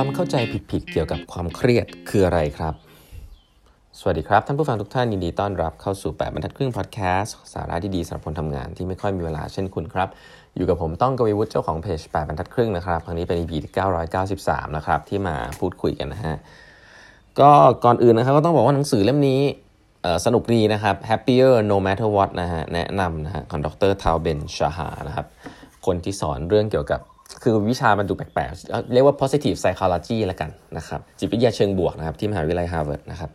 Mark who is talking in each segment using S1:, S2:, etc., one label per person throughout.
S1: ความเข้าใจผิดๆเกี่ยวกับความเครียดคืออะไรครับ สวัสดีครับ ท่านผู้ฟังทุกท่านยินดีต้อนรับเข้าสู่ 8บรรทัดครึ่งพอดแคสต์สาระดีๆสำหรับคนทำงานที่ไม่ค่อยมีเวลาเช่นคุณครับ อยู่กับผมต้องกวีวุฒิเจ้าของเพจ8บรรทัดครึ่งนะครับครั้งนี้เป็น EP ที่993 นะครับ ที่มาพูดคุยกันนะฮะก็ก่อนอื่นนะครับก็ต้องบอกว่าหนังสือเล่มนี้สนุกดีนะครับ Happier No Matter What นะฮะแนะนำนะฮะของดรทาวเบนชาฮานะครับคนที่สอนเรื่องเกี่ยวกับ คือวิชามันดูแปลกๆ เรียกว่า positive psychology แล้วกันนะครับจิตวิทยาเชิงบวกนะครับที่มหาวิทยาลัยฮาร์วาร์ดนะครับ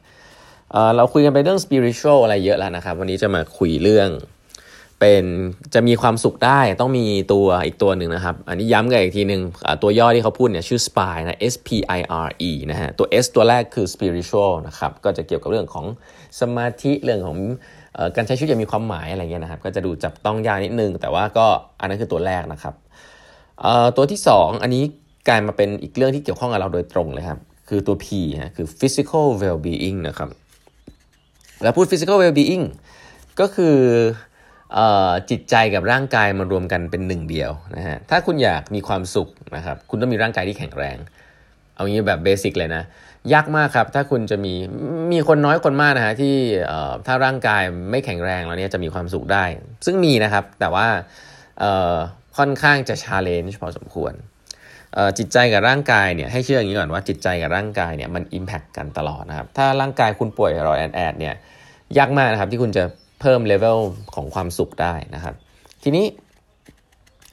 S1: เราคุยกันไปเรื่อง spiritual อะไรเยอะแล้วนะครับ วันนี้จะมาคุยเรื่องเป็นจะมีความสุขได้ต้องมีตัวอีกตัวหนึ่งนะครับ อันนี้ย้ำกันอีกทีหนึ่งตัวย่อที่เขาพูดเนี่ยชื่อ spire นะ S P I R E นะฮะตัว S ตัวแรกคือ spiritual นะครับก็จะเกี่ยวกับเรื่องของสมาธิเรื่องของการใช้ชีวิตอย่างมีความหมายอะไรเงี้ยนะครับ ก็จะดูจับต้องยากนิดนึง แต่ว่าก็อันนั้นคือตัวแรกนะครับ ตัวที่ 2 อันนี้กลายมาเป็นอีกเรื่องที่เกี่ยวข้องกับเราโดยตรงเลยครับ คือตัว P ฮะคือ physical well-being นะครับ แล้วพูด physical well-being ก็คือจิตใจกับร่างกายมารวมกันเป็นหนึ่งเดียวนะฮะ ถ้าคุณอยากมีความสุขนะครับ คุณต้องมีร่างกายที่แข็งแรง เอางี้แบบเบสิกเลยนะ ยากมากครับ ถ้าคุณจะมี มีคนน้อยคนมากนะฮะที่ถ้าร่างกายไม่แข็งแรงแล้วเนี่ยจะมีความสุขได้ ซึ่งมีนะครับ แต่ว่า ค่อนข้างจะ challenge พอสมควรจิตใจกับร่างกายเนี่ยให้เชื่ออย่างนี้ก่อนว่าจิตใจกับร่างกายเนี่ยมัน impact กันตลอดนะครับ ถ้าร่างกายคุณป่วยออดๆแอดๆเนี่ยยากมากนะครับที่คุณจะเพิ่มเลเวลของความสุขได้นะครับ ทีนี้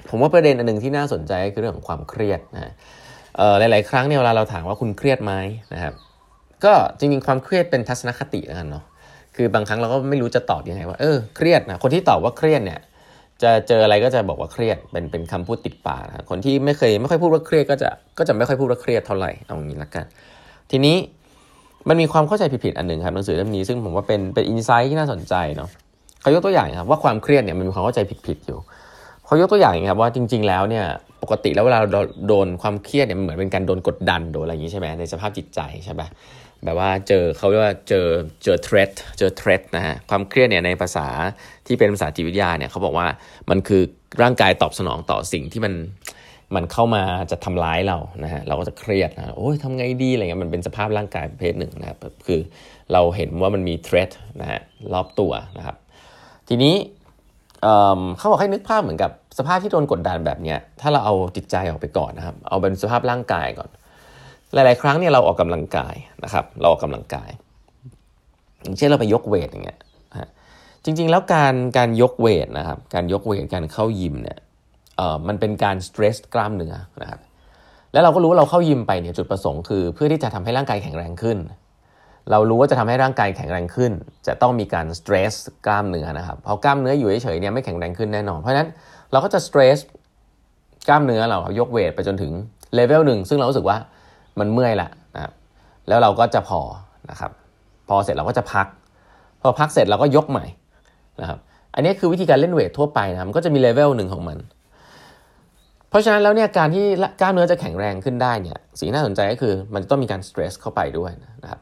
S1: ผมว่าประเด็นอันหนึ่งที่น่าสนใจคือเรื่องของความเครียดนะหลาย ๆ ครั้งเนี่ยเวลาเราถามว่าคุณเครียดไหมนะครับ ก็จริง ๆ ความเครียดเป็นทัศนคติแล้วกันเนาะคือบางครั้งเราก็ไม่รู้จะตอบยังไงว่าเออเครียดนะคนที่ตอบว่าเครียดเนี่ย จะเจออะไรก็จะบอกว่าเครียดเป็นเป็นคำพูดติดปากนะคนที่ไม่เคยไม่ค่อยพูดว่าเครียดก็จะก็จะไม่ค่อยพูดว่าเครียดเท่าไหร่เอางี้ละกัน ทีนี้มันมีความเข้าใจผิดๆอันหนึ่งครับหนังสือเล่มนี้ซึ่งผมว่าเป็นเป็นอินไซต์ที่น่าสนใจเนาะเขายกตัวอย่างครับว่าความเครียดเนี่ยมันมีความเข้าใจผิดๆอยู่เขายกตัวอย่างครับว่าจริง ๆ แล้วเนี่ยปกติแล้วเวลาเราโดนความเครียดเนี่ยเหมือนเป็นการโดนกดดันโดนอะไรอย่างนี้ใช่ไหมในสภาพจิตใจใช่ไหม แบบว่าเจอเขาเรียกว่าเจอเจอ threat เจอ threat นะฮะความเครียดเนี่ยในภาษาที่เป็นภาษาจิตวิทยาเนี่ยเขาบอกว่ามันคือร่างกายตอบสนองต่อสิ่งที่มันมันเข้ามาจะทำร้ายเรานะฮะเราก็จะเครียดนะโอ้ยทำไงดีอะไรเงี้ยมันเป็นสภาพร่างกายประเภทหนึ่งนะครับคือเราเห็นว่ามันมี threat นะฮะรอบตัวนะครับ ทีนี้เขาบอกให้นึกภาพเหมือนกับสภาพที่โดนกดดันแบบเนี้ยถ้าเราเอาจิตใจออกไปก่อนนะครับ เอาเป็นสภาพร่างกายก่อน หลาย ๆ ครั้งเนี่ยเราออกกำลังกายนะครับ เราออกกำลังกาย อย่างเช่นเราไปยกเวทอย่างเงี้ยจริง ๆ แล้วการการยกเวทนะครับ การยกเวทการเข้ายิมเนี่ยเอ่อมันเป็นการสเตรสกล้ามเนื้อนะครับ แล้วเราก็รู้ว่าเราเข้ายิมไปเนี่ยจุดประสงค์คือ เพื่อที่จะทำให้ร่างกายแข็งแรงขึ้น เรารู้ว่าจะทำให้ร่างกายแข็งแรงขึ้น จะต้องมีการสเตรสกล้ามเนื้อนะครับเพราะกล้ามเนื้ออยู่เฉยๆเนี่ยไม่แข็งแรงขึ้นแน่นอนเพราะฉะนั้นเราก็จะสเตรสกล้ามเนื้อเรายกเวทไปจนถึงเลเวลหนึ่งซึ่งเรารู้สึกว่า มันเมื่อยละนะครับแล้วเราก็จะพอนะครับ พอเสร็จเราก็จะพัก พอพักเสร็จเราก็ยกใหม่นะครับอันนี้คือวิธีการเล่นเวททั่วไปนะมันก็จะมีเลเวลหนึ่งของมัน เพราะฉะนั้นแล้วเนี่ยการที่กล้ามเนื้อจะแข็งแรงขึ้นได้เนี่ยสิ่งน่าสนใจก็คือมันต้องมีการสเตรสเข้าไปด้วยนะครับ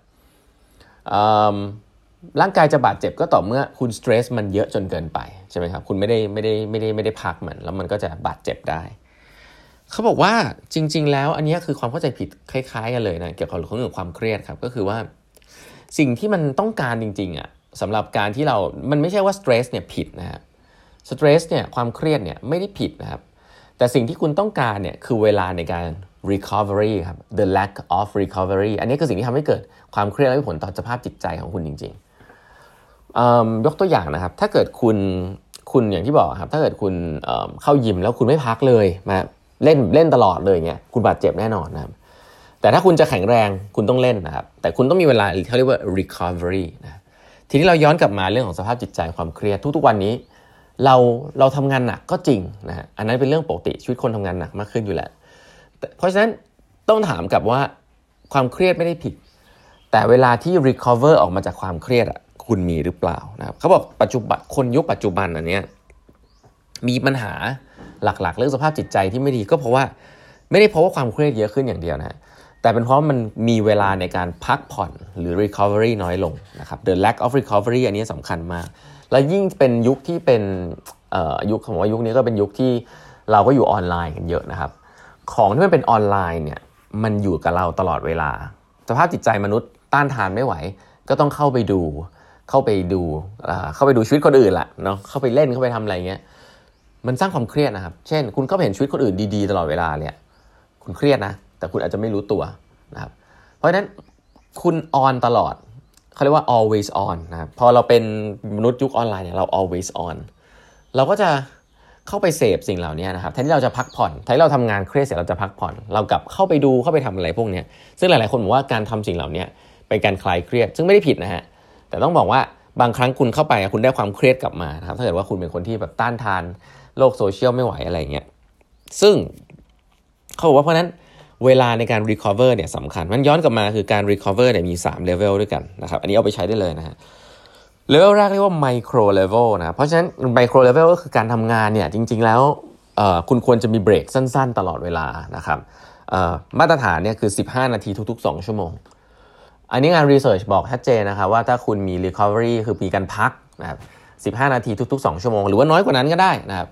S1: ร่างกายจะบาดเจ็บก็ต่อเมื่อคุณสเตรสมันเยอะจนเกินไปใช่ไหมครับคุณไม่ได้ไม่ได้ไม่ได้ไม่ได้พักมัน แล้วมันก็จะบาดเจ็บได้ เขาบอกว่าจริง ๆ แล้วอันนี้คือความเข้าใจผิดคล้ายๆ กันเลยนะเกี่ยวกับเรื่องความเครียดครับก็คือว่า สิ่งที่มันต้องการจริงๆอะสำหรับการที่เรามันไม่ใช่ว่าสเตรสเนี่ยผิดนะครับสเตรสเนี่ยความเครียดเนี่ยไม่ได้ผิดนะครับ แต่สิ่งที่คุณต้องการเนี่ยคือเวลาในการ recovery ครับ the lack of recovery อันนี้คือสิ่งที่ทำให้เกิดความเครียดและผลต่อสภาพจิตใจของคุณจริงๆยกตัวอย่างนะครับ ถ้าเกิดคุณคุณอย่างที่บอกครับ ถ้าเกิดคุณเข้ายิมแล้วคุณไม่พักเลยมา เล่นเล่นตลอดเลยเงี้ยคุณบาดเจ็บแน่นอนนะครับแต่ถ้าคุณจะแข็งแรงคุณต้องเล่นนะครับ แต่คุณต้องมีเวลาเขาเรียกว่า recovery นะทีนี้เราย้อนกลับมาเรื่องของสภาพจิตใจความเครียดทุกๆวันนี้ เราเราทำงานหนักก็จริงนะฮะอันนั้นเป็นเรื่องปกติชีวิตคนทำงานหนักมากขึ้นอยู่แล้วเพราะฉะนั้นต้องถามกับว่าความเครียดไม่ได้ผิด แต่เวลาที่ recover ออกมาจากความเครียดอะคุณมีหรือเปล่านะครับเขาบอกปัจจุบันคนยุคปัจจุบันอันเนี้ยมีปัญหา หลักๆ เรื่องสภาพจิตใจที่ไม่ดีก็เพราะว่าไม่ได้เพราะว่าความเครียดเยอะขึ้นอย่างเดียวนะแต่เป็นเพราะมันมีเวลาในการพักผ่อนหรือ recovery น้อยลงนะครับ the lack of recovery อันนี้สำคัญมาก และยิ่งเป็นยุคที่เป็นยุคของว่ายุคนี้ก็เป็นยุคที่เราก็อยู่ออนไลน์กันเยอะนะครับ ของที่มันเป็นออนไลน์เนี่ยมันอยู่กับเราตลอดเวลา สภาพจิตใจมนุษย์ต้านทานไม่ไหว ก็ต้องเข้าไปดู เข้าไปดูเข้าไปดูชีวิตคนอื่นแหละเนาะเข้าไปเล่นเข้าไปทำอะไรเงี้ย มันสร้างความเครียดนะครับ เช่น คุณเข้าไปเห็นชีวิตคนอื่นดีๆ ตลอดเวลาเนี่ย คุณเครียดนะ แต่คุณอาจจะไม่รู้ตัวนะครับ เพราะฉะนั้นคุณออนตลอดเขาเรียกว่า always on นะครับ พอเราเป็นมนุษย์ยุคออนไลน์เนี่ยเรา always on เราก็จะเข้าไปเสพสิ่งเหล่านี้นะครับ แทนที่เราจะพักผ่อน แทนที่เราทำงานเครียดเสร็จเราจะพักผ่อน เรากลับเข้าไปดูเข้าไปทำอะไรพวกนี้ ซึ่งหลาย ๆ คนบอกว่าการทำสิ่งเหล่านี้เป็นการคลายเครียด ซึ่งไม่ได้ผิดนะฮะ แต่ต้องบอกว่าบางครั้งคุณเข้าไปคุณได้ความเครียดกลับมาครับ ถ้าเกิดว่าคุณเป็นคนที่แบบต้านทาน โลกโซเชียลไม่ไหวอะไรเงี้ยซึ่งเขาบอกว่าเพราะนั้นเวลาในการ recover เนี่ยสำคัญ มันย้อนกลับมาคือการ recover เนี่ยมี3 level ด้วยกันนะครับ อันนี้เอาไปใช้ได้เลยนะฮะ level แรกเรียกว่า micro level นะ เพราะฉะนั้น micro level ก็คือการทำงานเนี่ยจริง ๆ แล้วคุณควรจะมีเบรกสั้น ๆ ตลอดเวลานะครับมาตรฐานเนี่ยคือ 15 นาทีทุก ๆ 2 ชั่วโมง อันนี้งาน research บอกชัดเจนนะครับว่าถ้าคุณมี recovery คือมีการพักนะครับ 15 นาทีทุก ๆ 2 ชั่วโมง หรือว่าน้อยกว่านั้นก็ได้นะครับ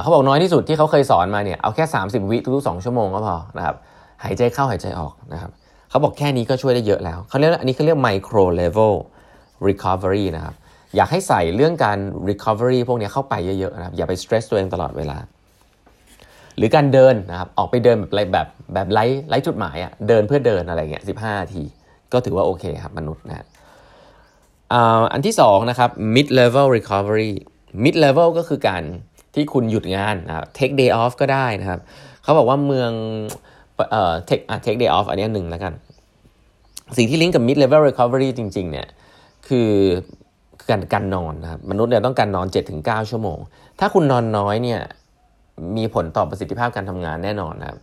S1: เขาบอกน้อยที่สุดที่เขาเคยสอนมาเนี่ยเอาแค่ 30 วิทุกๆ 2 ชั่วโมงก็พอนะครับหายใจเข้าหายใจออกนะครับเขาบอกแค่นี้ก็ช่วยได้เยอะแล้วเขาเรียกอันนี้เขาเรียก micro level recovery นะครับอยากให้ใส่เรื่องการ recovery พวกนี้เข้าไปเยอะๆนะครับอย่าไป stress ตัวเองตลอดเวลา หรือการเดินนะครับออกไปเดินแบบแบบแบบไร้ไร้จุดหมายอะเดินเพื่อเดินอะไรเงี้ยสิบห้านาที ก็ถือว่าโอเคครับมนุษย์นะ อันที่สองนะครับ mid level recovery mid level ก็คือการที่คุณหยุดงานนะครับ take day off ก็ได้นะครับ เขาบอกว่าเมืองเอ่อ take อะ take day off อันนี้หนึ่งแล้วกัน สิ่งที่ลิงก์กับ mid level recovery จริง ๆ เนี่ย คือการการนอนนะครับ มนุษย์เนี่ยต้องการนอน 7-9 ชั่วโมง ถ้าคุณนอนน้อยเนี่ย มีผลต่อประสิทธิภาพการทำงานแน่นอนนะครับ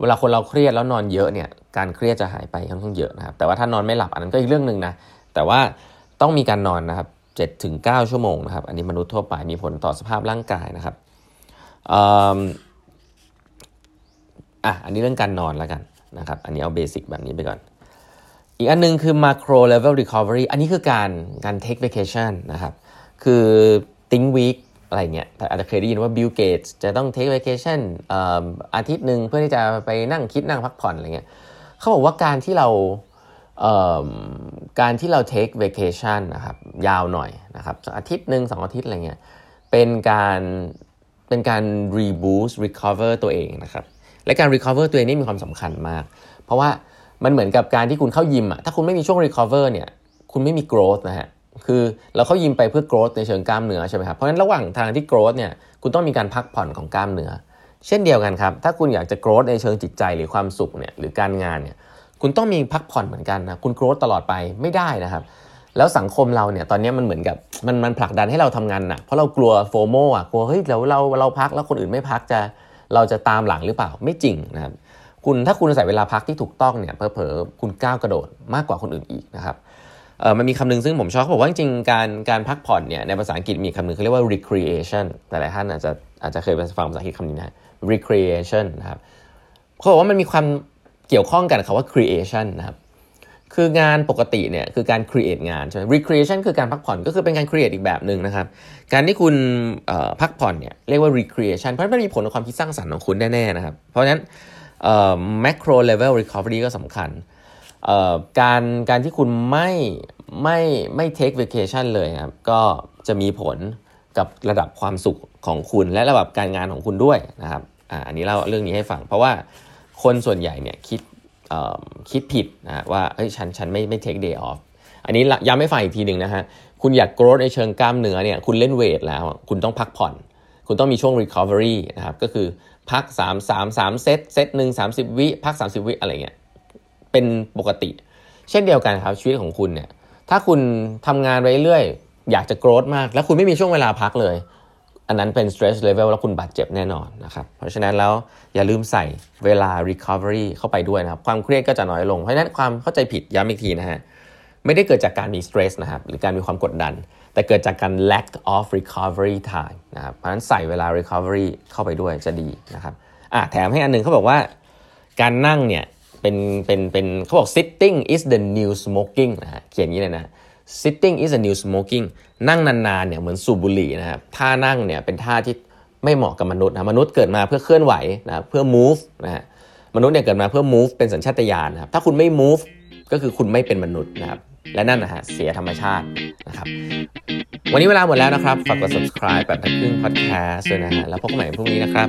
S1: เวลาคนเราเครียดแล้วนอนเยอะเนี่ย การเครียดจะหายไปค่อนข้างเยอะนะครับ แต่ว่าถ้านอนไม่หลับอันนั้นก็อีกเรื่องหนึ่งนะ แต่ว่า ต้องมีการนอนนะครับ7ถึง9ชั่วโมงนะครับ อันนี้มนุษย์ทั่วไปมีผลต่อสภาพร่างกายนะครับอะอันนี้เรื่องการนอนแล้วกันนะครับ อันนี้เอาเบสิกแบบนี้ไปก่อน อีกอันนึงคือ macro level recovery อันนี้คือการการ take vacation นะครับ คือ think week อะไรเงี้ยอาจจะเคยได้ยินว่า Bill Gates จะต้อง take vacation อาทิตย์หนึ่งเพื่อที่จะไปนั่งคิดนั่งพักผ่อนอะไรเงี้ยเขาบอกว่าการที่เรา การที่เรา take vacation นะครับยาวหน่อยนะครับอาทิตย์หนึ่งสองอาทิตย์อะไรเงี้ยเป็นการเป็นการ reboost recover ตัวเองนะครับและการ recover ตัวเองนี่มีความสำคัญมาก เพราะว่ามันเหมือนกับการที่คุณเข้ายิมอะถ้าคุณไม่มีช่วง recover เนี่ยคุณไม่มี growth นะฮะคือเราเข้ายิมไปเพื่อ growth ในเชิงกล้ามเนื้อใช่ไหมครับเพราะฉะนั้นระหว่างทางที่ growth เนี่ยคุณต้องมีการพักผ่อนของกล้ามเนื้อ เช่นเดียวกันครับถ้าคุณอยากจะ growth ในเชิงจิตใจหรือความสุขเนี่ยหรือการงานเนี่ย คุณต้องมีพักผ่อนเหมือนกันนะคุณโกรธตลอดไปไม่ได้นะครับ แล้วสังคมเราเนี่ยตอนนี้มันเหมือนกับมันมันผลักดันให้เราทำงานหนักเพราะเรากลัวโฟโมอะกลัวเฮ้ยเดี๋ยวเราเราพักแล้วคนอื่นไม่พักจะเราจะตามหลังหรือเปล่าไม่จริงนะครับคุณถ้าคุณใส่เวลาพักที่ถูกต้องเนี่ยเพอๆคุณก้าวกระโดดมากกว่าคนอื่นอีกนะครับเออมันมีคำหนึ่งซึ่งผมชอบเขาบอกว่าจริงๆการการพักผ่อนเนี่ยในภาษาอังกฤษมีคำหนึ่งเขาเรียกว่า recreation แต่หลายท่านอาจจะอาจจะเคยฟังภาษาอังกฤษคำนี้นะ recreation นะครับเขาบอกว่ามันมีความ กี่ยวข้องกันคำว่า creation นะครับคืองานปกติเนี่ยคือการ create งานใช่ไหม recreation คือการพักผ่อนก็คือเป็นการ create อีกแบบหนึ่งนะครับ การที่คุณพักผ่อนเนี่ยเรียกว่า recreation เพราะมันมีผลต่อความคิดสร้างสรรค์ของคุณแน่ๆนะครับ เพราะฉะนั้น macro level recovery ก็สำคัญการการที่คุณไม่ไม่ไม่ take vacation เลยครับก็จะมีผลกับระดับความสุขของคุณและระดับการงานของคุณด้วยนะครับออันนี้เล่าเรื่องนี้ให้ฟัง เพราะว่า คนส่วนใหญ่เนี่ยคิดคิดผิดนะว่าเฮ้ยฉันฉันไม่ไม่ take day off อันนี้ย้ำไม่ฟังอีกทีหนึ่งนะฮะคุณอยาก grow ในเชิงกล้ามเนื้อเนี่ยคุณเล่นเวทแล้ว คุณต้องพักผ่อน คุณต้องมีช่วง recovery นะครับก็คือพัก 3 3 3 เซตเซตหนึ่ง30 วิพัก 30 วิอะไรเงี้ยเป็นปกติ เช่นเดียวกันครับชีวิตของคุณเนี่ยถ้าคุณทำงานไปเรื่อยอยากจะ grow มาก แล้วคุณไม่มีช่วงเวลาพักเลย อันนั้นเป็น stress level แล้วคุณบาดเจ็บแน่นอนนะครับเพราะฉะนั้นแล้วอย่าลืมใส่เวลา recovery เข้าไปด้วยนะครับ ความเครียดก็จะน้อยลง เพราะฉะนั้นความเข้าใจผิดย้ำอีกทีนะฮะไม่ได้เกิดจากการมี stress นะครับหรือการมีความกดดัน แต่เกิดจากการ lack of recovery time นะครับเพราะฉะนั้นใส่เวลา recovery เข้าไปด้วยจะดีนะครับอะแถมให้อันนึงเขาบอกว่า การนั่งเนี่ยเป็นเป็นเป็นเขาบอก sitting is the new smoking นะฮะเขียนอย่างนี้เลยนะ sitting is a new smoking นั่งนานๆเนี่ยเหมือนสูบบุหรี่นะครับท่านั่งเนี่ยเป็นท่าที่ไม่เหมาะกับมนุษย์นะมนุษย์เกิดมาเพื่อเคลื่อนไหวนะเพื่อ move นะฮะมนุษย์เนี่ยเกิดมาเพื่อ move เป็นสัญชาตญาณนะครับถ้าคุณไม่ move ก็คือคุณไม่เป็นมนุษย์นะครับและนั่นนะฮะเสียธรรมชาตินะครับวันนี้เวลาหมดแล้วนะครับ ฝากกด subscribe แบบทักครึ่ง podcast ด้วยนะฮะแล้วพบกันใหม่พรุ่งนี้นะครับ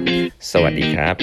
S1: สวัสดีครับ